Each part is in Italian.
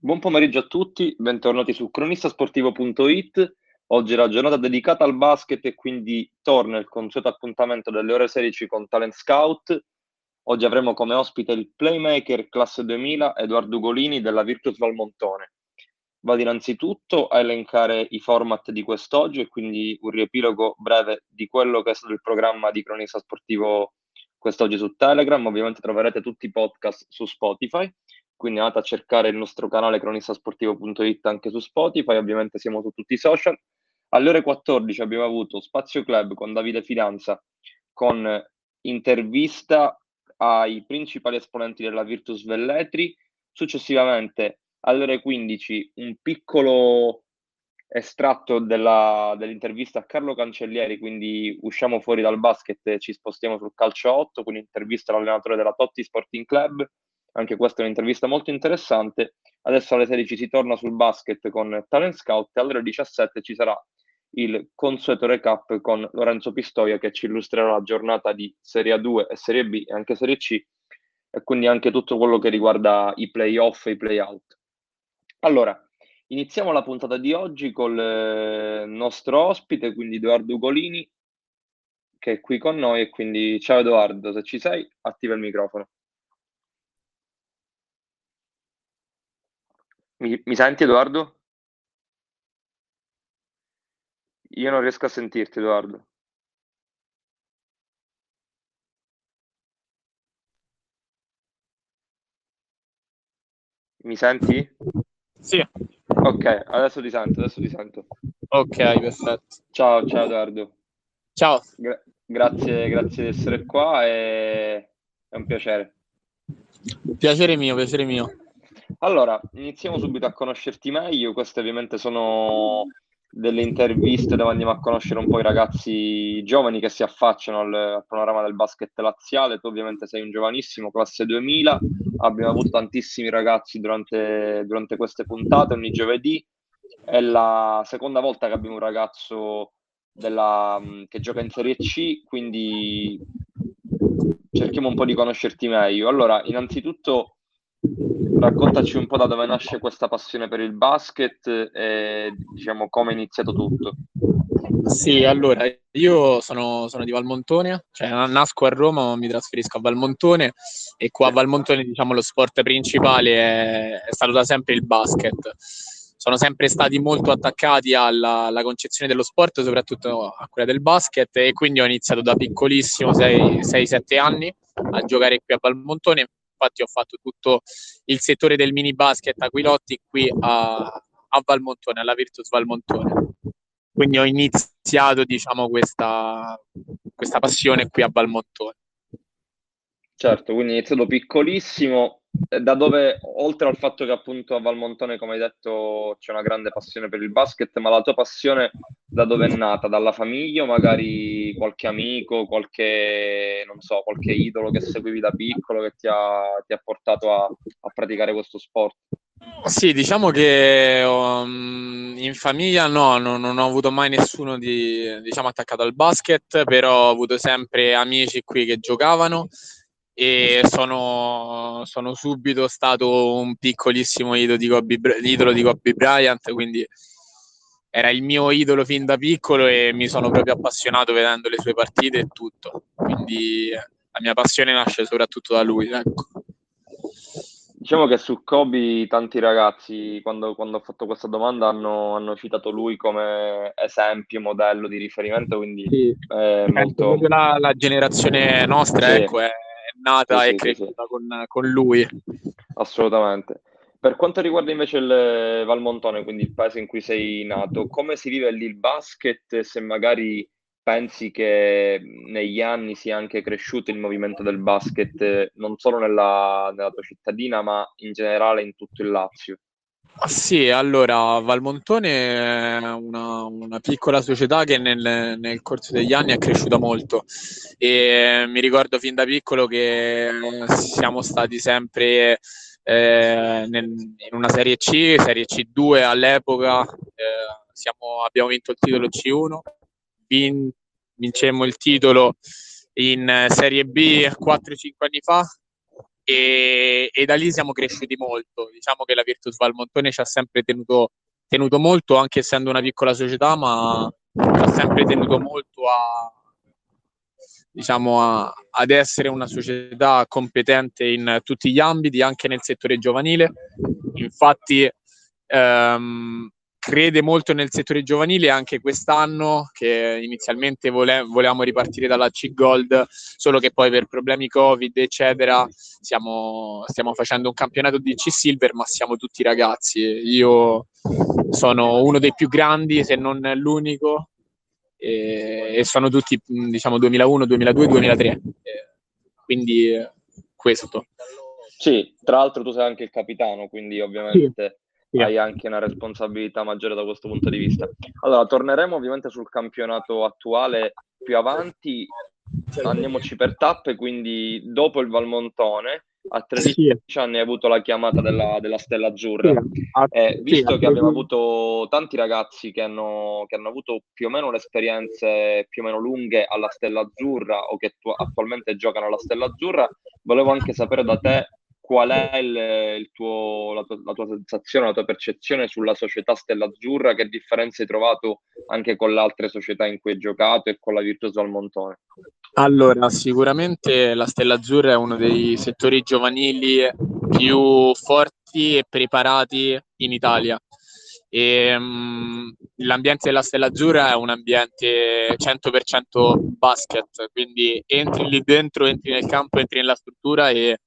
Buon pomeriggio a tutti, bentornati su cronistasportivo.it. Oggi è la giornata dedicata al basket e quindi torna il consueto appuntamento delle ore 16 con Talent Scout. Oggi avremo come ospite il playmaker classe 2000 Edoardo Ugolini della Virtus Valmontone. Vado innanzitutto a elencare i format di quest'oggi e quindi un riepilogo breve di quello che è stato il programma di Cronista Sportivo quest'oggi su Telegram. Ovviamente troverete tutti i podcast su Spotify quindi andate a cercare il nostro canale cronistasportivo.it anche su Spotify, ovviamente siamo su tutti i social. Alle ore 14 abbiamo avuto Spazio Club con Davide Fidanza con intervista ai principali esponenti della Virtus Velletri. Successivamente alle ore 15 un piccolo estratto della, dell'intervista a Carlo Cancellieri, quindi usciamo fuori dal basket e ci spostiamo sul calcio 8 con un'intervista all'allenatore della Totti Sporting Club anche questa è un'intervista molto interessante. Adesso alle 16 si torna sul basket con Talent Scout e alle ore 17 ci sarà il consueto recap con Lorenzo Pistoia che ci illustrerà la giornata di Serie A2 e Serie B e anche Serie C e quindi anche tutto quello che riguarda i playoff e i playout. Allora, iniziamo la puntata di oggi col eh, nostro ospite, quindi Edoardo Ugolini, che è qui con noi e quindi ciao Edoardo, se ci sei, attiva il microfono. Mi, mi senti Edoardo? Io non riesco a sentirti Edoardo. Mi senti? Sì. Ok, adesso ti sento, adesso ti sento. Ok, perfetto. Ciao, ciao Edoardo. Ciao. Gra- grazie, grazie di essere qua e è un piacere. Piacere mio, piacere mio. Allora, iniziamo subito a conoscerti meglio. Queste ovviamente sono delle interviste dove andiamo a conoscere un po' i ragazzi giovani che si affacciano al, al panorama del basket laziale. Tu ovviamente sei un giovanissimo, classe 2000. Abbiamo avuto tantissimi ragazzi durante, durante queste puntate, ogni giovedì. È la seconda volta che abbiamo un ragazzo della, che gioca in Serie C, quindi cerchiamo un po' di conoscerti meglio. Allora, innanzitutto Raccontaci un po' da dove nasce questa passione per il basket e diciamo come è iniziato tutto. Sì, allora io sono, sono, di Valmontone, cioè nasco a Roma ma mi trasferisco a Valmontone e qua a Valmontone diciamo lo sport principale è, è stato da sempre il basket. Sono sempre stati molto attaccati alla, alla, concezione dello sport, soprattutto a quella del basket e quindi ho iniziato da piccolissimo, 6-7 anni, a giocare qui a Valmontone infatti ho fatto tutto il settore del mini basket Aquilotti qui a, a Valmontone, alla Virtus Valmontone. Quindi ho iniziato diciamo, questa, questa passione qui a Valmontone. Certo, quindi è iniziato piccolissimo, da dove, oltre al fatto che appunto a Valmontone, come hai detto, c'è una grande passione per il basket, ma la tua passione da dove è nata? Dalla famiglia o magari qualche amico, qualche, non so, qualche idolo che seguivi da piccolo che ti ha, ti ha portato a, a praticare questo sport? Sì, diciamo che um, in famiglia no, non, non, ho avuto mai nessuno di, diciamo, attaccato al basket, però ho avuto sempre amici qui che giocavano e sono, sono subito stato un piccolissimo idolo di, Kobe, idolo di Kobe Bryant, quindi era il mio idolo fin da piccolo e mi sono proprio appassionato vedendo le sue partite e tutto. Quindi la mia passione nasce soprattutto da lui. Ecco. Diciamo che su Kobe tanti ragazzi, quando, quando ho fatto questa domanda, hanno, hanno, citato lui come esempio, modello di riferimento, quindi sì. è molto... La, la generazione nostra, sì. ecco, è nata sì, e cresciuta sì. con, con, lui. Assolutamente. Per quanto riguarda invece il Valmontone, quindi il paese in cui sei nato, come si vive lì il basket? Se magari pensi che negli anni sia anche cresciuto il movimento del basket non solo nella, nella tua cittadina, ma in generale in tutto il Lazio? Sì, allora Valmontone è una, una piccola società che nel, nel, corso degli anni è cresciuta molto. E mi ricordo fin da piccolo che siamo stati sempre eh, nel, in una Serie C, Serie C2 all'epoca, eh, siamo, abbiamo vinto il titolo C1, vin, vincemmo il titolo in Serie B 4-5 anni fa e, e, da lì siamo cresciuti molto. Diciamo che la Virtus Valmontone ci ha sempre tenuto, tenuto molto, anche essendo una piccola società, ma ci ha sempre tenuto molto a, diciamo, a, ad essere una società competente in tutti gli ambiti, anche nel settore giovanile. Infatti, ehm, crede molto nel settore giovanile anche quest'anno, che inizialmente vole- volevamo ripartire dalla C Gold, solo che poi per problemi Covid, eccetera, stiamo, stiamo facendo un campionato di C Silver, ma siamo tutti ragazzi. Io sono uno dei più grandi, se non l'unico, e, e sono tutti, diciamo, 2001, 2002, 2003. quindi questo. Sì, tra l'altro tu sei anche il capitano, quindi ovviamente... Sì sì. hai anche una responsabilità maggiore da questo punto di vista. Allora, torneremo ovviamente sul campionato attuale più avanti, andiamoci per tappe, quindi dopo il Valmontone, a 13 sì. anni hai avuto la chiamata della, della Stella Azzurra. Sì. Eh, visto sì. che abbiamo avuto tanti ragazzi che hanno, che hanno, avuto più o meno le esperienze più o meno lunghe alla Stella Azzurra o che tu, attualmente giocano alla Stella Azzurra, volevo anche sapere da te qual è il, il tuo, la, tua, la, tua, sensazione, la tua percezione sulla società Stella Azzurra, che differenze hai trovato anche con le altre società in cui hai giocato e con la Virtus Valmontone? Allora, sicuramente la Stella Azzurra è uno dei settori giovanili più forti e preparati in Italia. E, um, l'ambiente della Stella Azzurra è un ambiente 100% basket, quindi entri lì dentro, entri nel campo, entri nella struttura e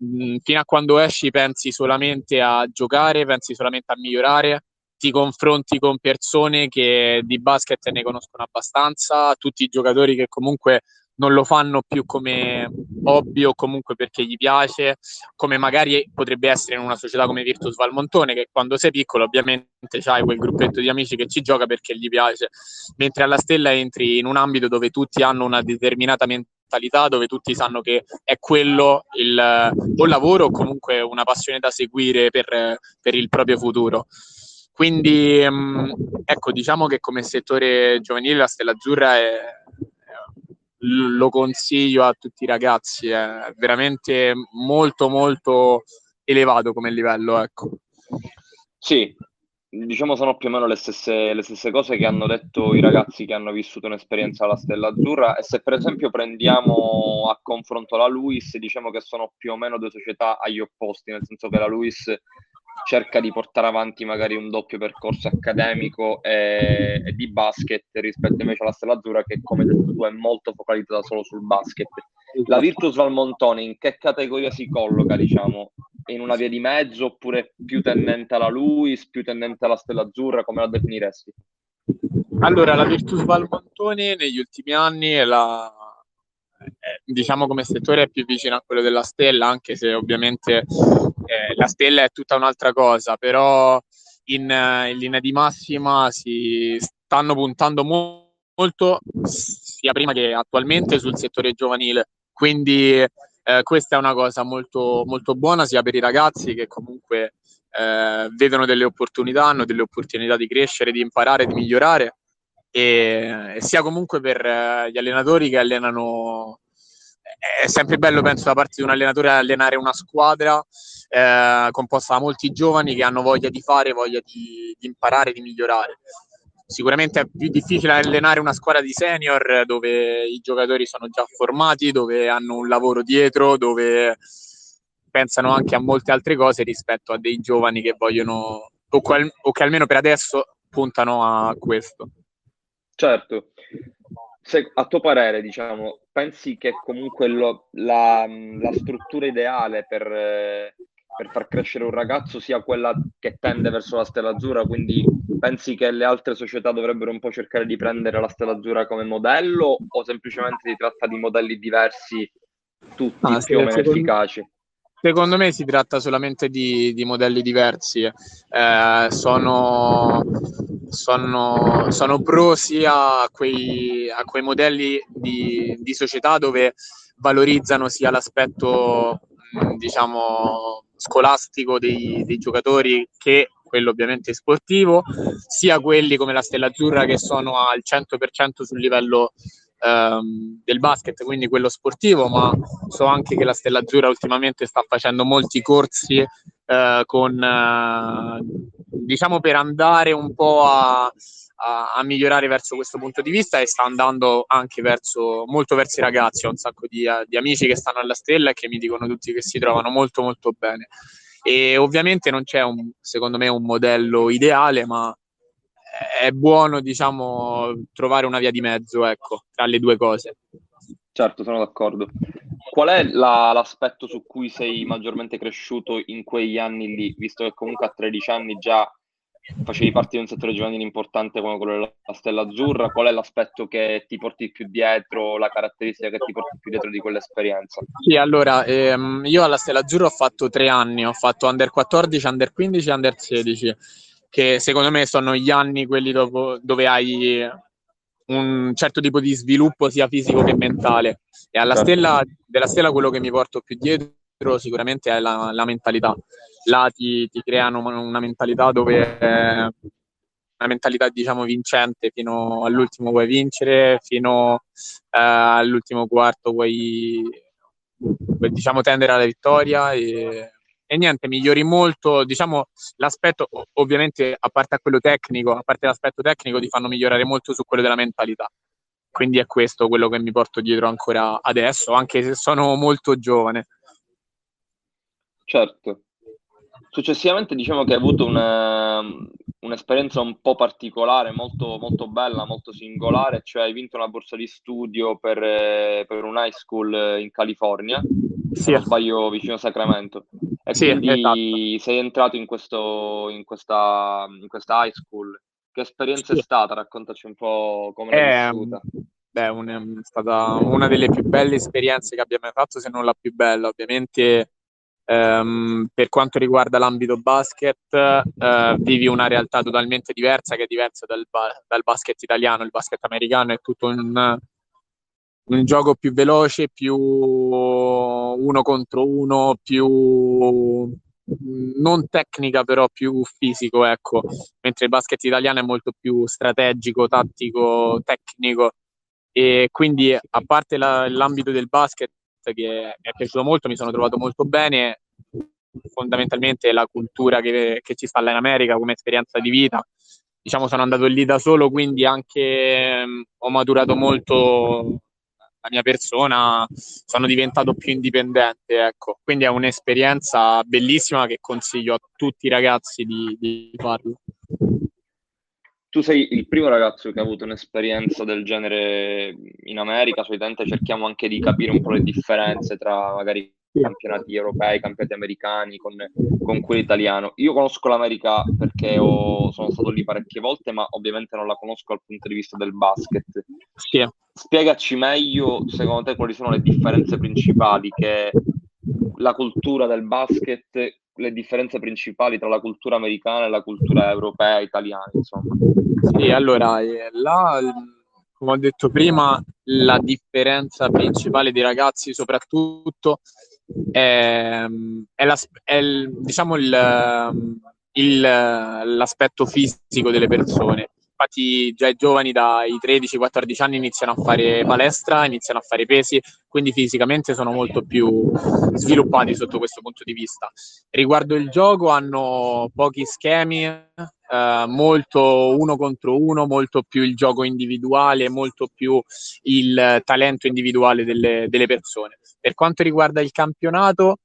mh, fino a quando esci pensi solamente a giocare, pensi solamente a migliorare, ti confronti con persone che di basket ne conoscono abbastanza, tutti i giocatori che comunque non lo fanno più come hobby o comunque perché gli piace, come magari potrebbe essere in una società come Virtus Valmontone, che quando sei piccolo ovviamente c'hai quel gruppetto di amici che ci gioca perché gli piace, mentre alla Stella entri in un ambito dove tutti hanno una determinata mentalità, dove tutti sanno che è quello il, o lavoro o comunque una passione da seguire per, per il proprio futuro. Quindi ecco, diciamo che come settore giovanile la Stella Azzurra è, lo consiglio a tutti i ragazzi, è veramente molto molto elevato come livello. Ecco. Sì, diciamo sono più o meno le stesse, le stesse cose che hanno detto i ragazzi che hanno vissuto un'esperienza alla Stella Azzurra e se per esempio prendiamo a confronto la Luis, diciamo che sono più o meno due società agli opposti, nel senso che la Luis cerca di portare avanti magari un doppio percorso accademico e, e, di basket rispetto invece alla Stella Azzurra che come detto tu è molto focalizzata solo sul basket. La Virtus Valmontone in che categoria si colloca, diciamo? In una via di mezzo oppure più tendente alla Luis, più tendente alla Stella Azzurra, come la definiresti? Allora, la Virtus Valmontone negli ultimi anni è la, diciamo come settore è più vicino a quello della stella, anche se ovviamente eh, la stella è tutta un'altra cosa, però in, in linea di massima si stanno puntando mo- molto sia prima che attualmente sul settore giovanile. Quindi eh, questa è una cosa molto, molto buona sia per i ragazzi che comunque eh, vedono delle opportunità, hanno delle opportunità di crescere, di imparare, di migliorare e, e sia comunque per eh, gli allenatori che allenano è sempre bello, penso, da parte di un allenatore allenare una squadra eh, composta da molti giovani che hanno voglia di fare, voglia di, di, imparare, di migliorare. Sicuramente è più difficile allenare una squadra di senior dove i giocatori sono già formati, dove hanno un lavoro dietro, dove pensano anche a molte altre cose rispetto a dei giovani che vogliono o, qual, o che almeno per adesso puntano a questo. Certo. Se, a tuo parere, diciamo, pensi che comunque lo, la, la, struttura ideale per, per, far crescere un ragazzo sia quella che tende verso la Stella Azzurra? Quindi pensi che le altre società dovrebbero un po' cercare di prendere la Stella Azzurra come modello o semplicemente si tratta di modelli diversi, tutti ah, più sì, o meno efficaci? Secondo me si tratta solamente di, di modelli diversi. Eh, sono, sono, sono, pro sia a quei, a quei modelli di, di, società dove valorizzano sia l'aspetto diciamo scolastico dei, dei giocatori che quello ovviamente sportivo, sia quelli come la Stella Azzurra che sono al 100% sul livello ehm, del basket, quindi quello sportivo, ma so anche che la Stella Azzurra ultimamente sta facendo molti corsi eh, con, eh, diciamo, per andare un po' a, a, migliorare verso questo punto di vista e sta andando anche verso, molto verso i ragazzi. Ho un sacco di, di amici che stanno alla Stella e che mi dicono tutti che si trovano molto molto bene. E ovviamente non c'è un, secondo me un modello ideale, ma è buono, diciamo, trovare una via di mezzo, ecco, tra le due cose. Certo, sono d'accordo. Qual è la, l'aspetto su cui sei maggiormente cresciuto in quegli anni lì, visto che comunque a 13 anni già facevi parte di un settore giovanile importante come quello della Stella Azzurra, qual è l'aspetto che ti porti più dietro, la caratteristica che ti porti più dietro di quell'esperienza? Sì, allora, ehm, io alla Stella Azzurra ho fatto tre anni, ho fatto under 14, under 15 e under 16 che secondo me sono gli anni quelli dopo, dove hai un certo tipo di sviluppo sia fisico che mentale. E alla certo. stella, della stella quello che mi porto più dietro sicuramente è la, la mentalità. Là ti, ti, creano una mentalità dove eh, una mentalità diciamo vincente fino all'ultimo vuoi vincere, fino eh, all'ultimo quarto vuoi, diciamo tendere alla vittoria e e niente, migliori molto, diciamo, l'aspetto, ovviamente, a parte quello tecnico, a parte l'aspetto tecnico, ti fanno migliorare molto su quello della mentalità. Quindi è questo quello che mi porto dietro ancora adesso, anche se sono molto giovane. Certo. Successivamente diciamo che hai avuto una, un'esperienza un po' particolare, molto, molto bella, molto singolare, cioè hai vinto una borsa di studio per, per un high school in California, sì. se non sbaglio vicino a Sacramento. E sì, quindi esatto. sei entrato in, questo, in, questa, in questa high school. Che esperienza sì. è stata? Raccontaci un po' come l'hai eh, vissuta. Beh, un, è stata una delle più belle esperienze che abbiamo fatto, se non la più bella. Ovviamente Um, per quanto riguarda l'ambito basket, uh, vivi una realtà totalmente diversa, che è diversa dal, ba- dal, basket italiano. Il basket americano è tutto un, un, gioco più veloce, più uno contro uno, più non tecnica, però più fisico, ecco. Mentre il basket italiano è molto più strategico, tattico, tecnico. E quindi, a parte la, l'ambito del basket, che mi è piaciuto molto, mi sono trovato molto bene. Fondamentalmente la cultura che, che ci sta là in America come esperienza di vita. Diciamo, sono andato lì da solo, quindi anche um, ho maturato molto la mia persona, sono diventato più indipendente, ecco. Quindi è un'esperienza bellissima che consiglio a tutti i ragazzi di, di farlo tu sei il primo ragazzo che ha avuto un'esperienza del genere in America, solitamente cerchiamo anche di capire un po' le differenze tra magari campionati europei, campionati americani con, con quello italiano. Io conosco l'America perché ho, sono stato lì parecchie volte, ma ovviamente non la conosco dal punto di vista del basket. Sì. Spiegaci meglio, secondo te, quali sono le differenze principali che la cultura del basket le differenze principali tra la cultura americana e la cultura europea italiana, insomma. Sì, allora, eh, là, come ho detto prima, la differenza principale dei ragazzi soprattutto è, è, la, è diciamo il, il, l'aspetto fisico delle persone infatti già i giovani dai 13-14 anni iniziano a fare palestra, iniziano a fare pesi, quindi fisicamente sono molto più sviluppati sotto questo punto di vista. Riguardo il gioco hanno pochi schemi, eh, molto uno contro uno, molto più il gioco individuale, molto più il talento individuale delle, delle persone. Per quanto riguarda il campionato,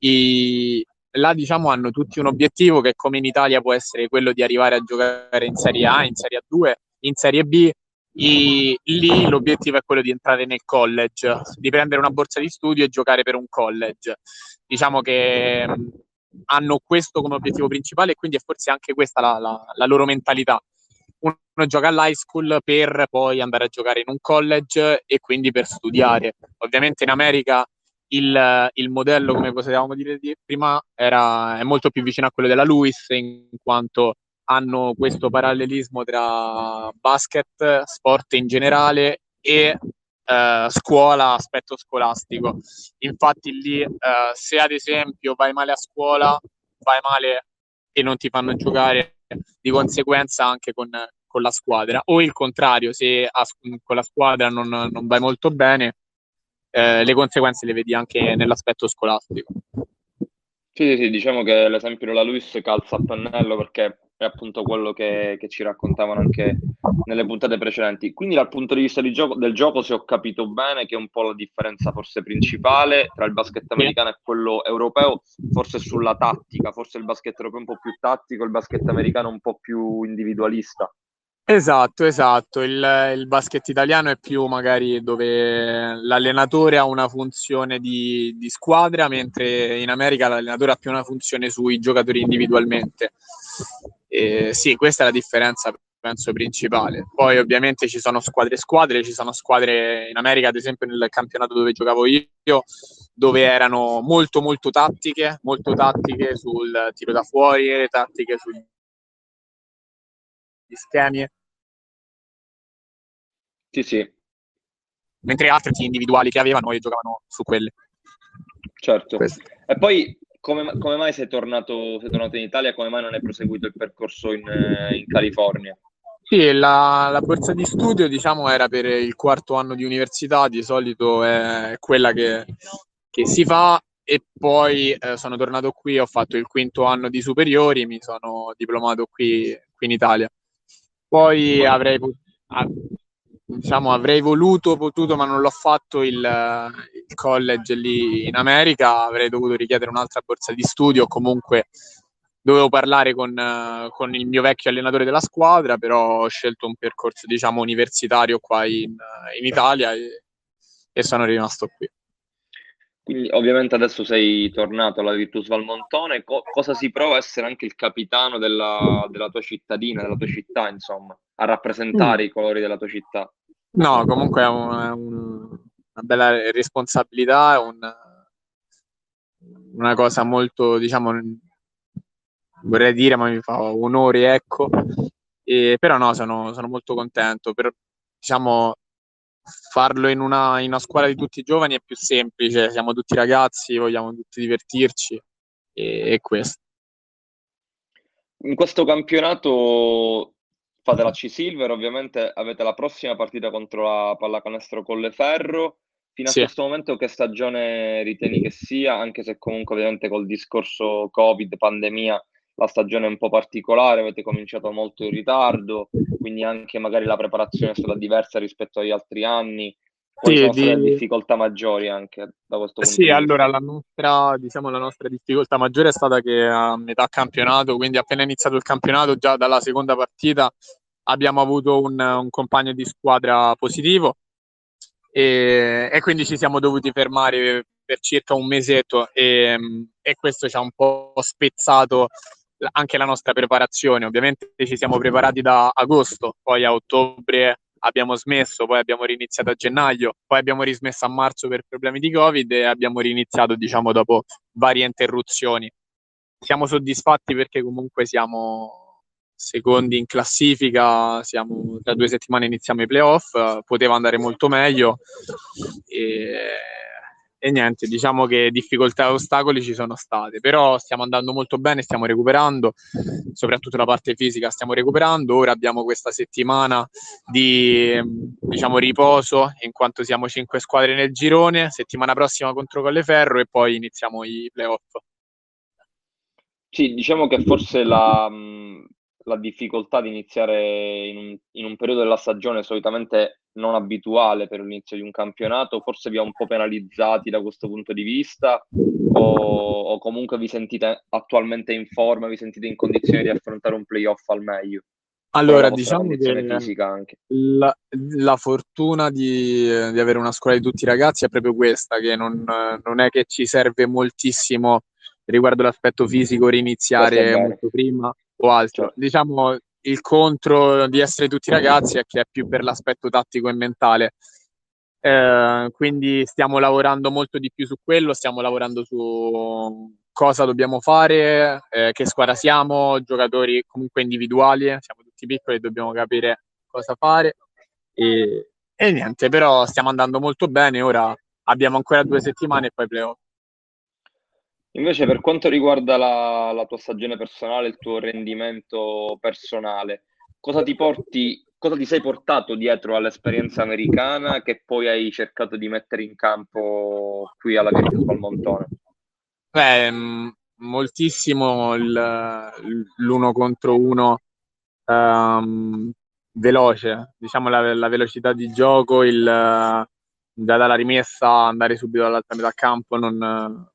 i, là diciamo hanno tutti un obiettivo che come in Italia può essere quello di arrivare a giocare in Serie A, in Serie A2, in Serie B. E lì l'obiettivo è quello di entrare nel college, di prendere una borsa di studio e giocare per un college. Diciamo che hanno questo come obiettivo principale e quindi è forse anche questa la, la, la loro mentalità. Uno gioca all'high school per poi andare a giocare in un college e quindi per studiare. Ovviamente in America il, il, modello, come potevamo dire prima, era, è molto più vicino a quello della Lewis, in quanto hanno questo parallelismo tra basket, sport in generale e eh, scuola, aspetto scolastico. Infatti lì, eh, se ad esempio vai male a scuola, vai male e non ti fanno giocare, di conseguenza anche con, con la squadra, o il contrario, se a, con la squadra non, non vai molto bene, eh, le conseguenze le vedi anche nell'aspetto scolastico. Sì, sì, sì, diciamo che l'esempio della Luis calza a pennello perché è appunto quello che, che, ci raccontavano anche nelle puntate precedenti. Quindi dal punto di vista di gioco, del gioco, se ho capito bene, che è un po' la differenza forse principale tra il basket americano e quello europeo, forse sulla tattica, forse il basket europeo è un po' più tattico, il basket americano un po' più individualista. Esatto, esatto. Il, il, basket italiano è più magari dove l'allenatore ha una funzione di, di, squadra, mentre in America l'allenatore ha più una funzione sui giocatori individualmente. E sì, questa è la differenza, penso, principale. Poi ovviamente ci sono squadre e squadre, ci sono squadre in America, ad esempio nel campionato dove giocavo io, dove erano molto molto tattiche, molto tattiche sul tiro da fuori, tattiche sugli schemi. Sì, sì. Mentre altri individuali che avevano e giocavano su quelle. Certo. Questo. E poi come, come, mai sei tornato, sei tornato, in Italia? Come mai non hai proseguito il percorso in, in California? Sì, la, la, borsa di studio diciamo era per il quarto anno di università, di solito è quella che, che si fa e poi eh, sono tornato qui, ho fatto il quinto anno di superiori, mi sono diplomato qui, qui in Italia. Poi avrei, diciamo, avrei voluto, potuto, ma non l'ho fatto il, il, college lì in America, avrei dovuto richiedere un'altra borsa di studio, comunque dovevo parlare con, con, il mio vecchio allenatore della squadra, però ho scelto un percorso, diciamo, universitario qua in, in Italia e, e sono rimasto qui. Quindi ovviamente adesso sei tornato alla Virtus Valmontone, Co- cosa si prova a essere anche il capitano della, della, tua cittadina, della tua città, insomma, a rappresentare mm. i colori della tua città? No, comunque è, un, è un, una bella responsabilità, è un, una cosa molto, diciamo, vorrei dire, ma mi fa onore, ecco. E, però no, sono, sono molto contento. Per, diciamo, farlo in una, in una, scuola di tutti i giovani è più semplice, siamo tutti ragazzi, vogliamo tutti divertirci e, e questo. In questo campionato fate la C-Silver, ovviamente avete la prossima partita contro la Pallacanestro Colleferro. Fino a sì. questo momento che stagione ritieni che sia, anche se comunque ovviamente col discorso Covid, pandemia, la stagione è un po' particolare, avete cominciato molto in ritardo, quindi anche magari la preparazione è stata diversa rispetto agli altri anni. Quali sì, sono state di... le difficoltà maggiori anche da questo punto sì, di vista? Sì, allora la nostra, diciamo, la nostra difficoltà maggiore è stata che a metà campionato, quindi appena iniziato il campionato, già dalla seconda partita abbiamo avuto un, un compagno di squadra positivo e, e, quindi ci siamo dovuti fermare per circa un mesetto e, e questo ci ha un po' spezzato anche la nostra preparazione. Ovviamente ci siamo preparati da agosto, poi a ottobre abbiamo smesso, poi abbiamo riniziato a gennaio, poi abbiamo rismesso a marzo per problemi di Covid e abbiamo riniziato, diciamo, dopo varie interruzioni. Siamo soddisfatti perché comunque siamo secondi in classifica, siamo, tra due settimane iniziamo i playoff, poteva andare molto meglio e e niente, diciamo che difficoltà e ostacoli ci sono state, però stiamo andando molto bene, stiamo recuperando, soprattutto la parte fisica stiamo recuperando, ora abbiamo questa settimana di diciamo, riposo in quanto siamo cinque squadre nel girone, settimana prossima contro Colleferro e poi iniziamo i playoff. Sì, diciamo che forse la, la difficoltà di iniziare in un, in un, periodo della stagione solitamente non abituale per l'inizio di un campionato, forse vi ha un po' penalizzati da questo punto di vista o, o comunque vi sentite attualmente in forma, vi sentite in condizione di affrontare un playoff al meglio? Allora, diciamo che la, la, fortuna di, di, avere una scuola di tutti i ragazzi è proprio questa, che non, non è che ci serve moltissimo riguardo l'aspetto fisico riniziare molto prima o altro. Certo. Diciamo il contro di essere tutti ragazzi è che è più per l'aspetto tattico e mentale. Eh, quindi stiamo lavorando molto di più su quello, stiamo lavorando su cosa dobbiamo fare, eh, che squadra siamo, giocatori comunque individuali, siamo tutti piccoli e dobbiamo capire cosa fare. E, e niente, però stiamo andando molto bene, ora abbiamo ancora due settimane e poi playoff. Invece, per quanto riguarda la, la tua stagione personale, il tuo rendimento personale, cosa ti porti, cosa ti sei portato dietro all'esperienza americana che poi hai cercato di mettere in campo qui alla Virtus Valmontone? Beh, moltissimo l'uno contro uno um, veloce, diciamo la, la, velocità di gioco, il, già dalla rimessa andare subito dall'altra metà campo, non,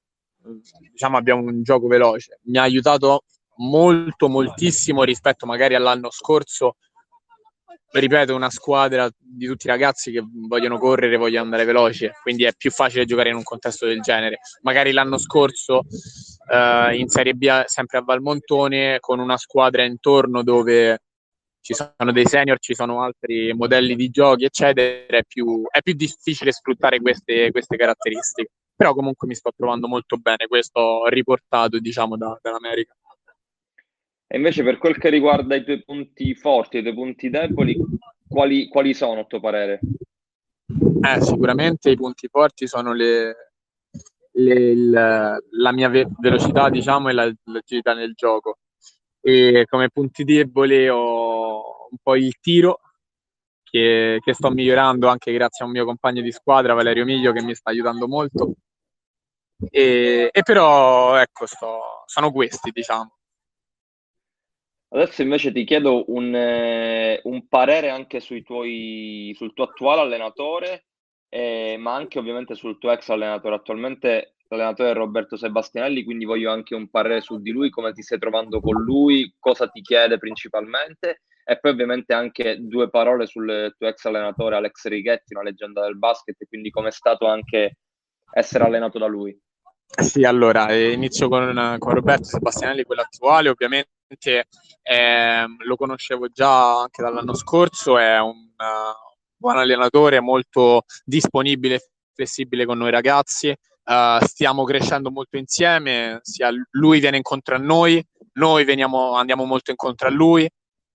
diciamo abbiamo un gioco veloce. Mi ha aiutato molto, moltissimo rispetto magari all'anno scorso. Ripeto, una squadra di tutti i ragazzi che vogliono correre, vogliono andare veloci, quindi è più facile giocare in un contesto del genere. Magari l'anno scorso eh, in Serie B, sempre a Valmontone, con una squadra intorno dove ci sono dei senior, ci sono altri modelli di giochi, eccetera, è più, è più difficile sfruttare queste, queste caratteristiche però comunque mi sto trovando molto bene, questo riportato diciamo da, dall'America. E invece per quel che riguarda i tuoi punti forti e i tuoi punti deboli, quali, quali sono a tuo parere? Eh, sicuramente i punti forti sono le, le, il, la mia ve- velocità diciamo e la, l'agilità nel gioco e come punti deboli ho un po' il tiro che, che, sto migliorando anche grazie a un mio compagno di squadra Valerio Miglio che mi sta aiutando molto e, e però, ecco, sto, sono questi, diciamo. Adesso invece ti chiedo un, eh, un parere anche tuoi, sul tuo attuale allenatore, eh, ma anche ovviamente sul tuo ex allenatore. Attualmente l'allenatore è Roberto Sebastianelli, quindi voglio anche un parere su di lui, come ti stai trovando con lui, cosa ti chiede principalmente, e poi ovviamente anche due parole sul tuo ex allenatore Alex Righetti, una leggenda del basket, quindi come è stato anche essere allenato da lui. Sì, allora inizio con, con Roberto Sebastianelli, quello attuale, ovviamente eh, lo conoscevo già anche dall'anno scorso, è un uh, buon allenatore, molto disponibile e flessibile con noi ragazzi, uh, stiamo crescendo molto insieme, sia lui viene incontro a noi, noi veniamo, andiamo molto incontro a lui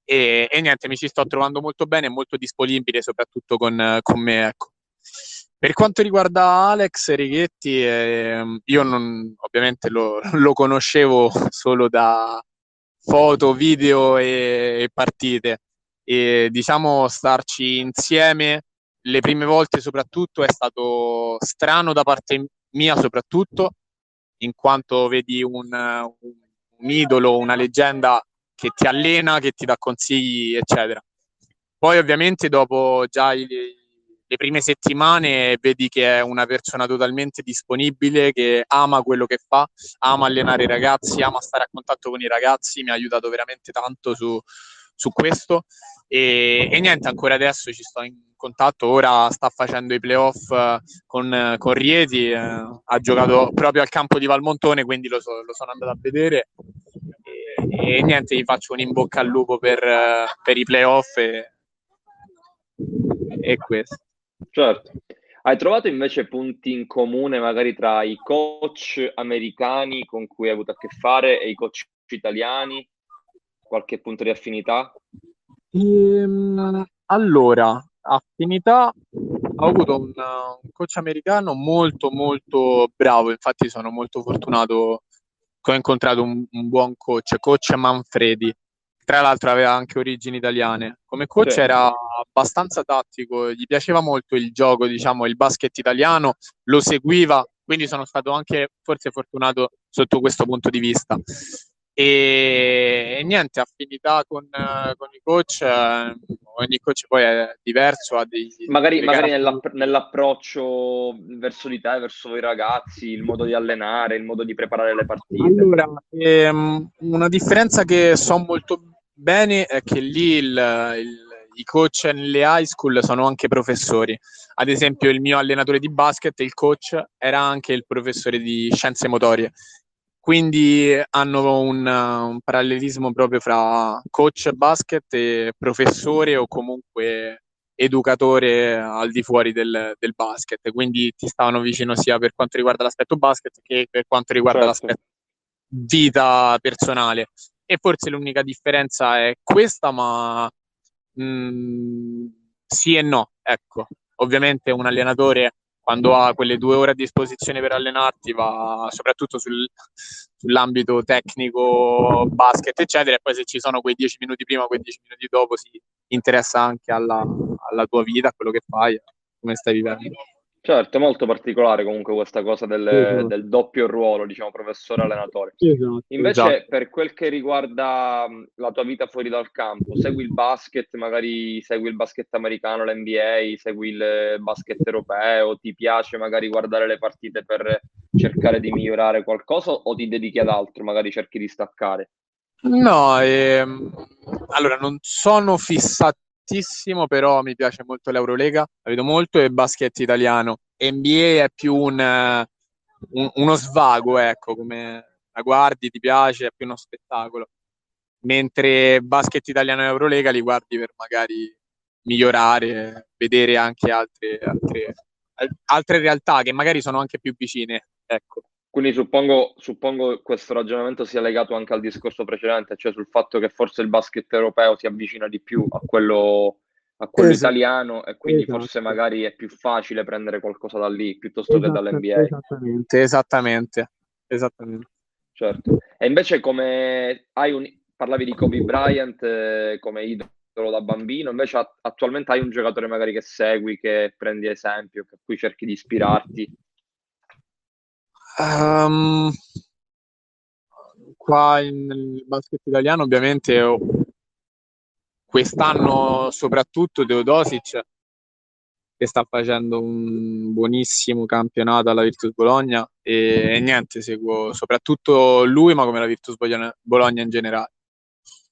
e, e, niente, mi ci sto trovando molto bene, molto disponibile soprattutto con, con me. Ecco. Per quanto riguarda Alex Righetti, eh, io non, ovviamente lo, lo, conoscevo solo da foto, video e, e partite e diciamo starci insieme le prime volte soprattutto è stato strano da parte mia soprattutto in quanto vedi un, un, un idolo, una leggenda che ti allena, che ti dà consigli eccetera. Poi ovviamente dopo già i, le prime settimane vedi che è una persona totalmente disponibile, che ama quello che fa, ama allenare i ragazzi, ama stare a contatto con i ragazzi, mi ha aiutato veramente tanto su, su questo. E, e, niente, ancora adesso ci sto in contatto, ora sta facendo i playoff eh, con, con Rieti, eh, ha giocato proprio al campo di Valmontone, quindi lo, so, lo sono andato a vedere. E, e, niente, gli faccio un in bocca al lupo per, eh, per i playoff e, e questo. Certo. Hai trovato invece punti in comune magari tra i coach americani con cui hai avuto a che fare e i coach italiani? Qualche punto di affinità? Ehm, allora, affinità, ho avuto un, un coach americano molto molto bravo, infatti sono molto fortunato che ho incontrato un, un buon coach, coach Manfredi tra l'altro aveva anche origini italiane. Come coach sì. era abbastanza tattico, gli piaceva molto il gioco, diciamo, il basket italiano, lo seguiva, quindi sono stato anche forse fortunato sotto questo punto di vista. E, e niente, affinità con, con i coach, eh, ogni coach poi è diverso. Ha dei, magari magari nell'app- nell'approccio verso di te, verso i ragazzi, il modo di allenare, il modo di preparare le partite. Allora, ehm, una differenza che so molto bene è che lì il, il, i coach nelle high school sono anche professori. Ad esempio, il mio allenatore di basket, il coach, era anche il professore di scienze motorie. Quindi hanno un, un parallelismo proprio fra coach basket e professore o comunque educatore al di fuori del, del, basket. Quindi ti stavano vicino sia per quanto riguarda l'aspetto basket che per quanto riguarda certo. l'aspetto vita personale e forse l'unica differenza è questa, ma mh, mm, sì e no, ecco. Ovviamente un allenatore quando ha quelle due ore a disposizione per allenarti va soprattutto sul, sull'ambito tecnico, basket, eccetera, e poi se ci sono quei dieci minuti prima, quei dieci minuti dopo si interessa anche alla, alla tua vita, a quello che fai, come stai vivendo. Certo, è molto particolare comunque questa cosa del, esatto. del doppio ruolo, diciamo, professore-allenatore. Esatto. Invece, esatto. per quel che riguarda la tua vita fuori dal campo, segui il basket, magari segui il basket americano, l'NBA, segui il basket europeo, ti piace magari guardare le partite per cercare di migliorare qualcosa o ti dedichi ad altro, magari cerchi di staccare? No, ehm, allora non sono fissato tantissimo, però mi piace molto l'Eurolega, la vedo molto, e basket italiano. NBA è più un, un, uno svago, ecco, come la guardi, ti piace, è più uno spettacolo. Mentre basket italiano e Eurolega li guardi per magari migliorare, vedere anche altre, altre, altre realtà che magari sono anche più vicine. Ecco. Quindi suppongo, suppongo questo ragionamento sia legato anche al discorso precedente, cioè sul fatto che forse il basket europeo si avvicina di più a quello, a quello esatto. italiano e quindi esatto. forse magari è più facile prendere qualcosa da lì piuttosto esatto. che dall'NBA. Esattamente, esattamente, esattamente. Certo. E invece come hai un... parlavi di Kobe Bryant eh, come idolo da bambino, invece attualmente hai un giocatore magari che segui, che prendi esempio, a cui cerchi di ispirarti? Um, qua in, nel basket italiano ovviamente quest'anno soprattutto Teodosic che sta facendo un buonissimo campionato alla Virtus Bologna e, e niente, seguo soprattutto lui ma come la Virtus Bologna in generale.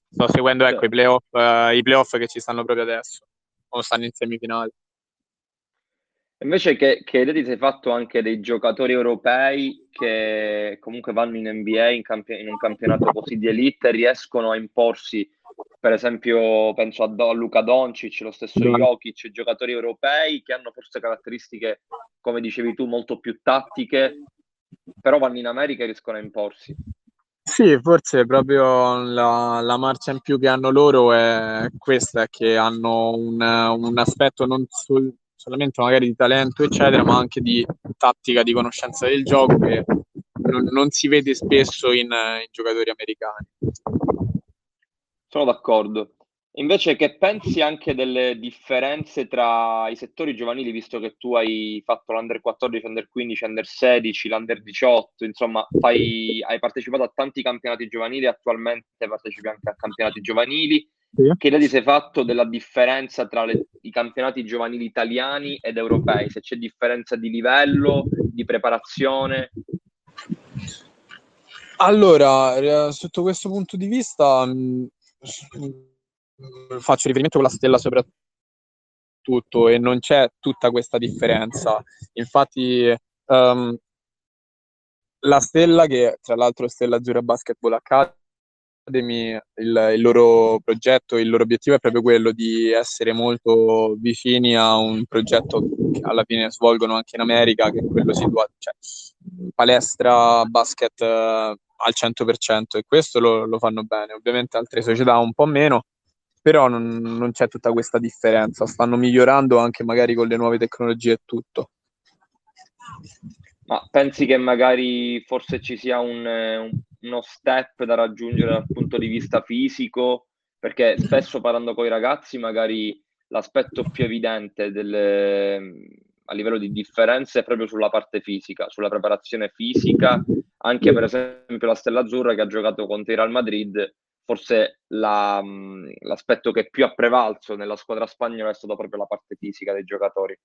Sto seguendo ecco, i, playoff, uh, i playoff che ci stanno proprio adesso, o stanno in semifinale. Invece che, che ti sei fatto anche dei giocatori europei che comunque vanno in NBA, in, campi- in un campionato così di elite, e riescono a imporsi, per esempio penso a, Do- a Luca Doncic, lo stesso. Jokic, giocatori europei che hanno forse caratteristiche, come dicevi tu, molto più tattiche, però vanno in America e riescono a imporsi. Sì, forse proprio la, la, marcia in più che hanno loro è questa, che hanno un, un aspetto non, sul, solamente magari di talento, eccetera, ma anche di tattica, di conoscenza del gioco che non, non si vede spesso in, in giocatori americani. Sono d'accordo. Invece che pensi anche delle differenze tra i settori giovanili, visto che tu hai fatto l'Under 14, Under 15, Under 16, l'Under 18, insomma, fai, hai partecipato a tanti campionati giovanili, attualmente partecipi anche a campionati giovanili. Sì. Che idea ti sei fatto della differenza tra le, i campionati giovanili italiani ed europei? Se c'è differenza di livello, di preparazione? Allora, eh, sotto questo punto di vista, mh, faccio riferimento con la stella soprattutto e non c'è tutta questa differenza. Infatti, um, la stella, che tra l'altro è Stella Azzurra Basketball Academy, Academy, il, il, loro progetto, il loro obiettivo è proprio quello di essere molto vicini a un progetto che alla fine svolgono anche in America, che è quello situato, cioè palestra, basket uh, al 100% e questo lo, lo, fanno bene. Ovviamente altre società un po' meno, però non, non c'è tutta questa differenza, stanno migliorando anche magari con le nuove tecnologie e tutto. Ma pensi che magari forse ci sia un, un, uno step da raggiungere dal punto di vista fisico? Perché spesso parlando con i ragazzi magari l'aspetto più evidente delle, a livello di differenze è proprio sulla parte fisica, sulla preparazione fisica, anche per esempio la Stella Azzurra che ha giocato contro il Real Madrid, forse la, l'aspetto che più ha prevalso nella squadra spagnola è stato proprio la parte fisica dei giocatori.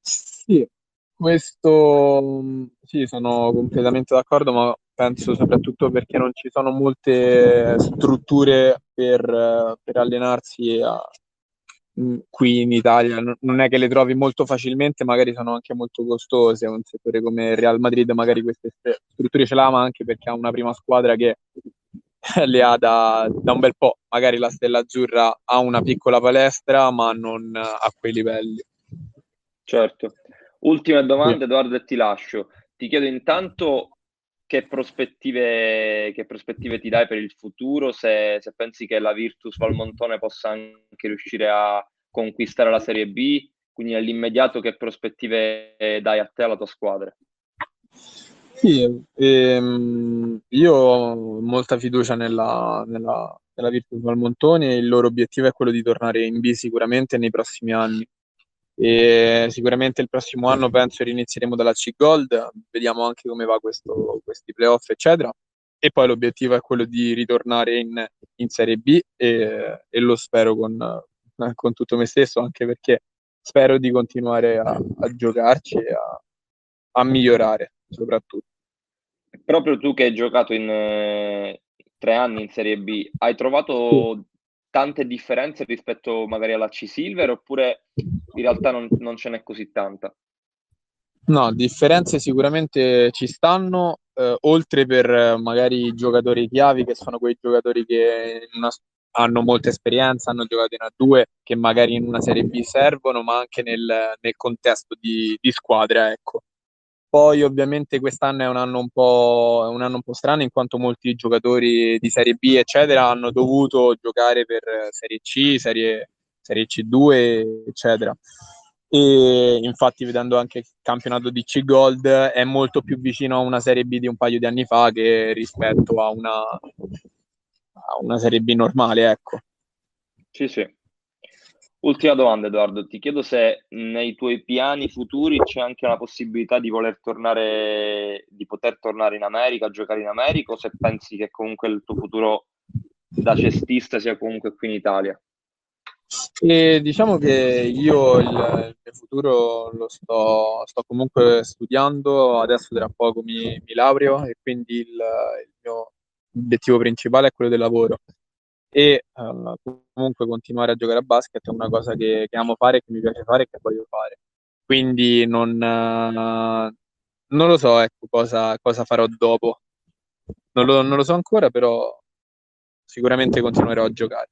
Sì, questo sì, sono completamente d'accordo, ma penso soprattutto perché non ci sono molte strutture per, per allenarsi a, mm, qui in Italia. Non è che le trovi molto facilmente, magari sono anche molto costose. Un settore come Real Madrid magari queste strutture ce l'ha, ma anche perché ha una prima squadra che le ha da, da un bel po'. Magari la Stella Azzurra ha una piccola palestra, ma non a quei livelli. Certo. Ultime domande, Edoardo, e ti lascio. Ti chiedo intanto che prospettive, che prospettive ti dai per il futuro, se, se, pensi che la Virtus Valmontone possa anche riuscire a conquistare la Serie B quindi nell'immediato che prospettive dai a te e alla tua squadra? Sì, ehm, io ho molta fiducia nella, nella, nella Virtus Valmontone e il loro obiettivo è quello di tornare in B sicuramente nei prossimi anni. E sicuramente il prossimo anno penso rinizieremo dalla C Gold, vediamo anche come va questo, questi playoff, eccetera. E poi l'obiettivo è quello di ritornare in, in Serie B e, e lo spero con, con, tutto me stesso, anche perché spero di continuare a, a giocarci e a, a migliorare soprattutto. Proprio tu che hai giocato in eh, tre anni in Serie B, hai trovato tante differenze rispetto magari alla C Silver oppure in realtà non, non ce n'è così tanta? No, differenze sicuramente ci stanno, eh, oltre per eh, magari i giocatori chiavi che sono quei giocatori che una, hanno molta esperienza, hanno giocato in A2, che magari in una Serie B servono, ma anche nel, nel contesto di, di squadra, ecco. Poi ovviamente quest'anno è un anno un po', un anno un po' strano in quanto molti giocatori di Serie B eccetera hanno dovuto giocare per Serie C, Serie, serie C2 eccetera. E infatti vedendo anche il campionato di C Gold è molto più vicino a una Serie B di un paio di anni fa che rispetto a una, a una Serie B normale, ecco. Sì, sì. Ultima domanda Edoardo, ti chiedo se nei tuoi piani futuri c'è anche la possibilità di voler tornare, di poter tornare in America, giocare in America o se pensi che comunque il tuo futuro da cestista sia comunque qui in Italia? E diciamo che io il, il mio futuro lo sto, sto, comunque studiando, adesso tra poco mi, mi laureo e quindi il, il mio obiettivo principale è quello del lavoro e uh, comunque continuare a giocare a basket è una cosa che, che, amo fare, che mi piace fare e che voglio fare. Quindi non, uh, non lo so ecco, cosa, cosa farò dopo. Non lo, non lo, so ancora, però sicuramente continuerò a giocare.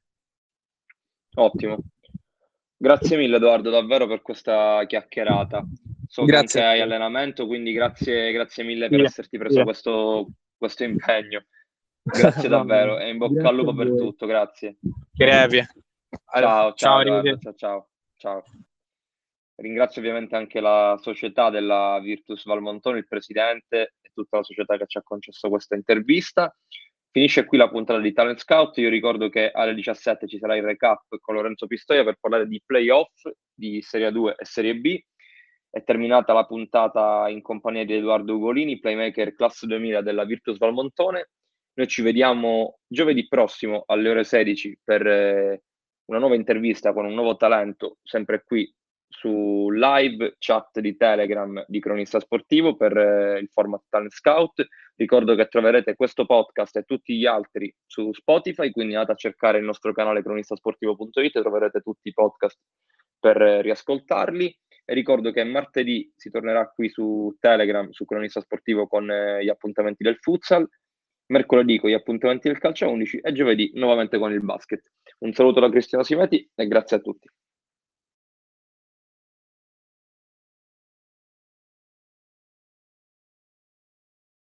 Ottimo. Grazie mille Edoardo, davvero per questa chiacchierata. So grazie. che hai allenamento, quindi grazie, grazie mille per yeah. esserti preso yeah. questo, questo impegno. Grazie davvero e in bocca al lupo per tutto, grazie. Grazie. Ciao, ciao, ciao, ciao, ciao, ciao. Ringrazio ovviamente anche la società della Virtus Valmontone, il presidente e tutta la società che ci ha concesso questa intervista. Finisce qui la puntata di Talent Scout. Io ricordo che alle 17 ci sarà il recap con Lorenzo Pistoia per parlare di playoff di Serie 2 e Serie B. È terminata la puntata in compagnia di Edoardo Ugolini, playmaker classe 2000 della Virtus Valmontone. Noi ci vediamo giovedì prossimo alle ore 16 per eh, una nuova intervista con un nuovo talento, sempre qui su live chat di Telegram di Cronista Sportivo per eh, il format Talent Scout. Ricordo che troverete questo podcast e tutti gli altri su Spotify, quindi andate a cercare il nostro canale cronistasportivo.it, troverete tutti i podcast per eh, riascoltarli. E ricordo che martedì si tornerà qui su Telegram, su Cronista Sportivo, con gli appuntamenti del futsal mercoledì con gli appuntamenti del calcio a 11 e giovedì nuovamente con il basket. Un saluto da Cristiano Simeti e grazie a tutti.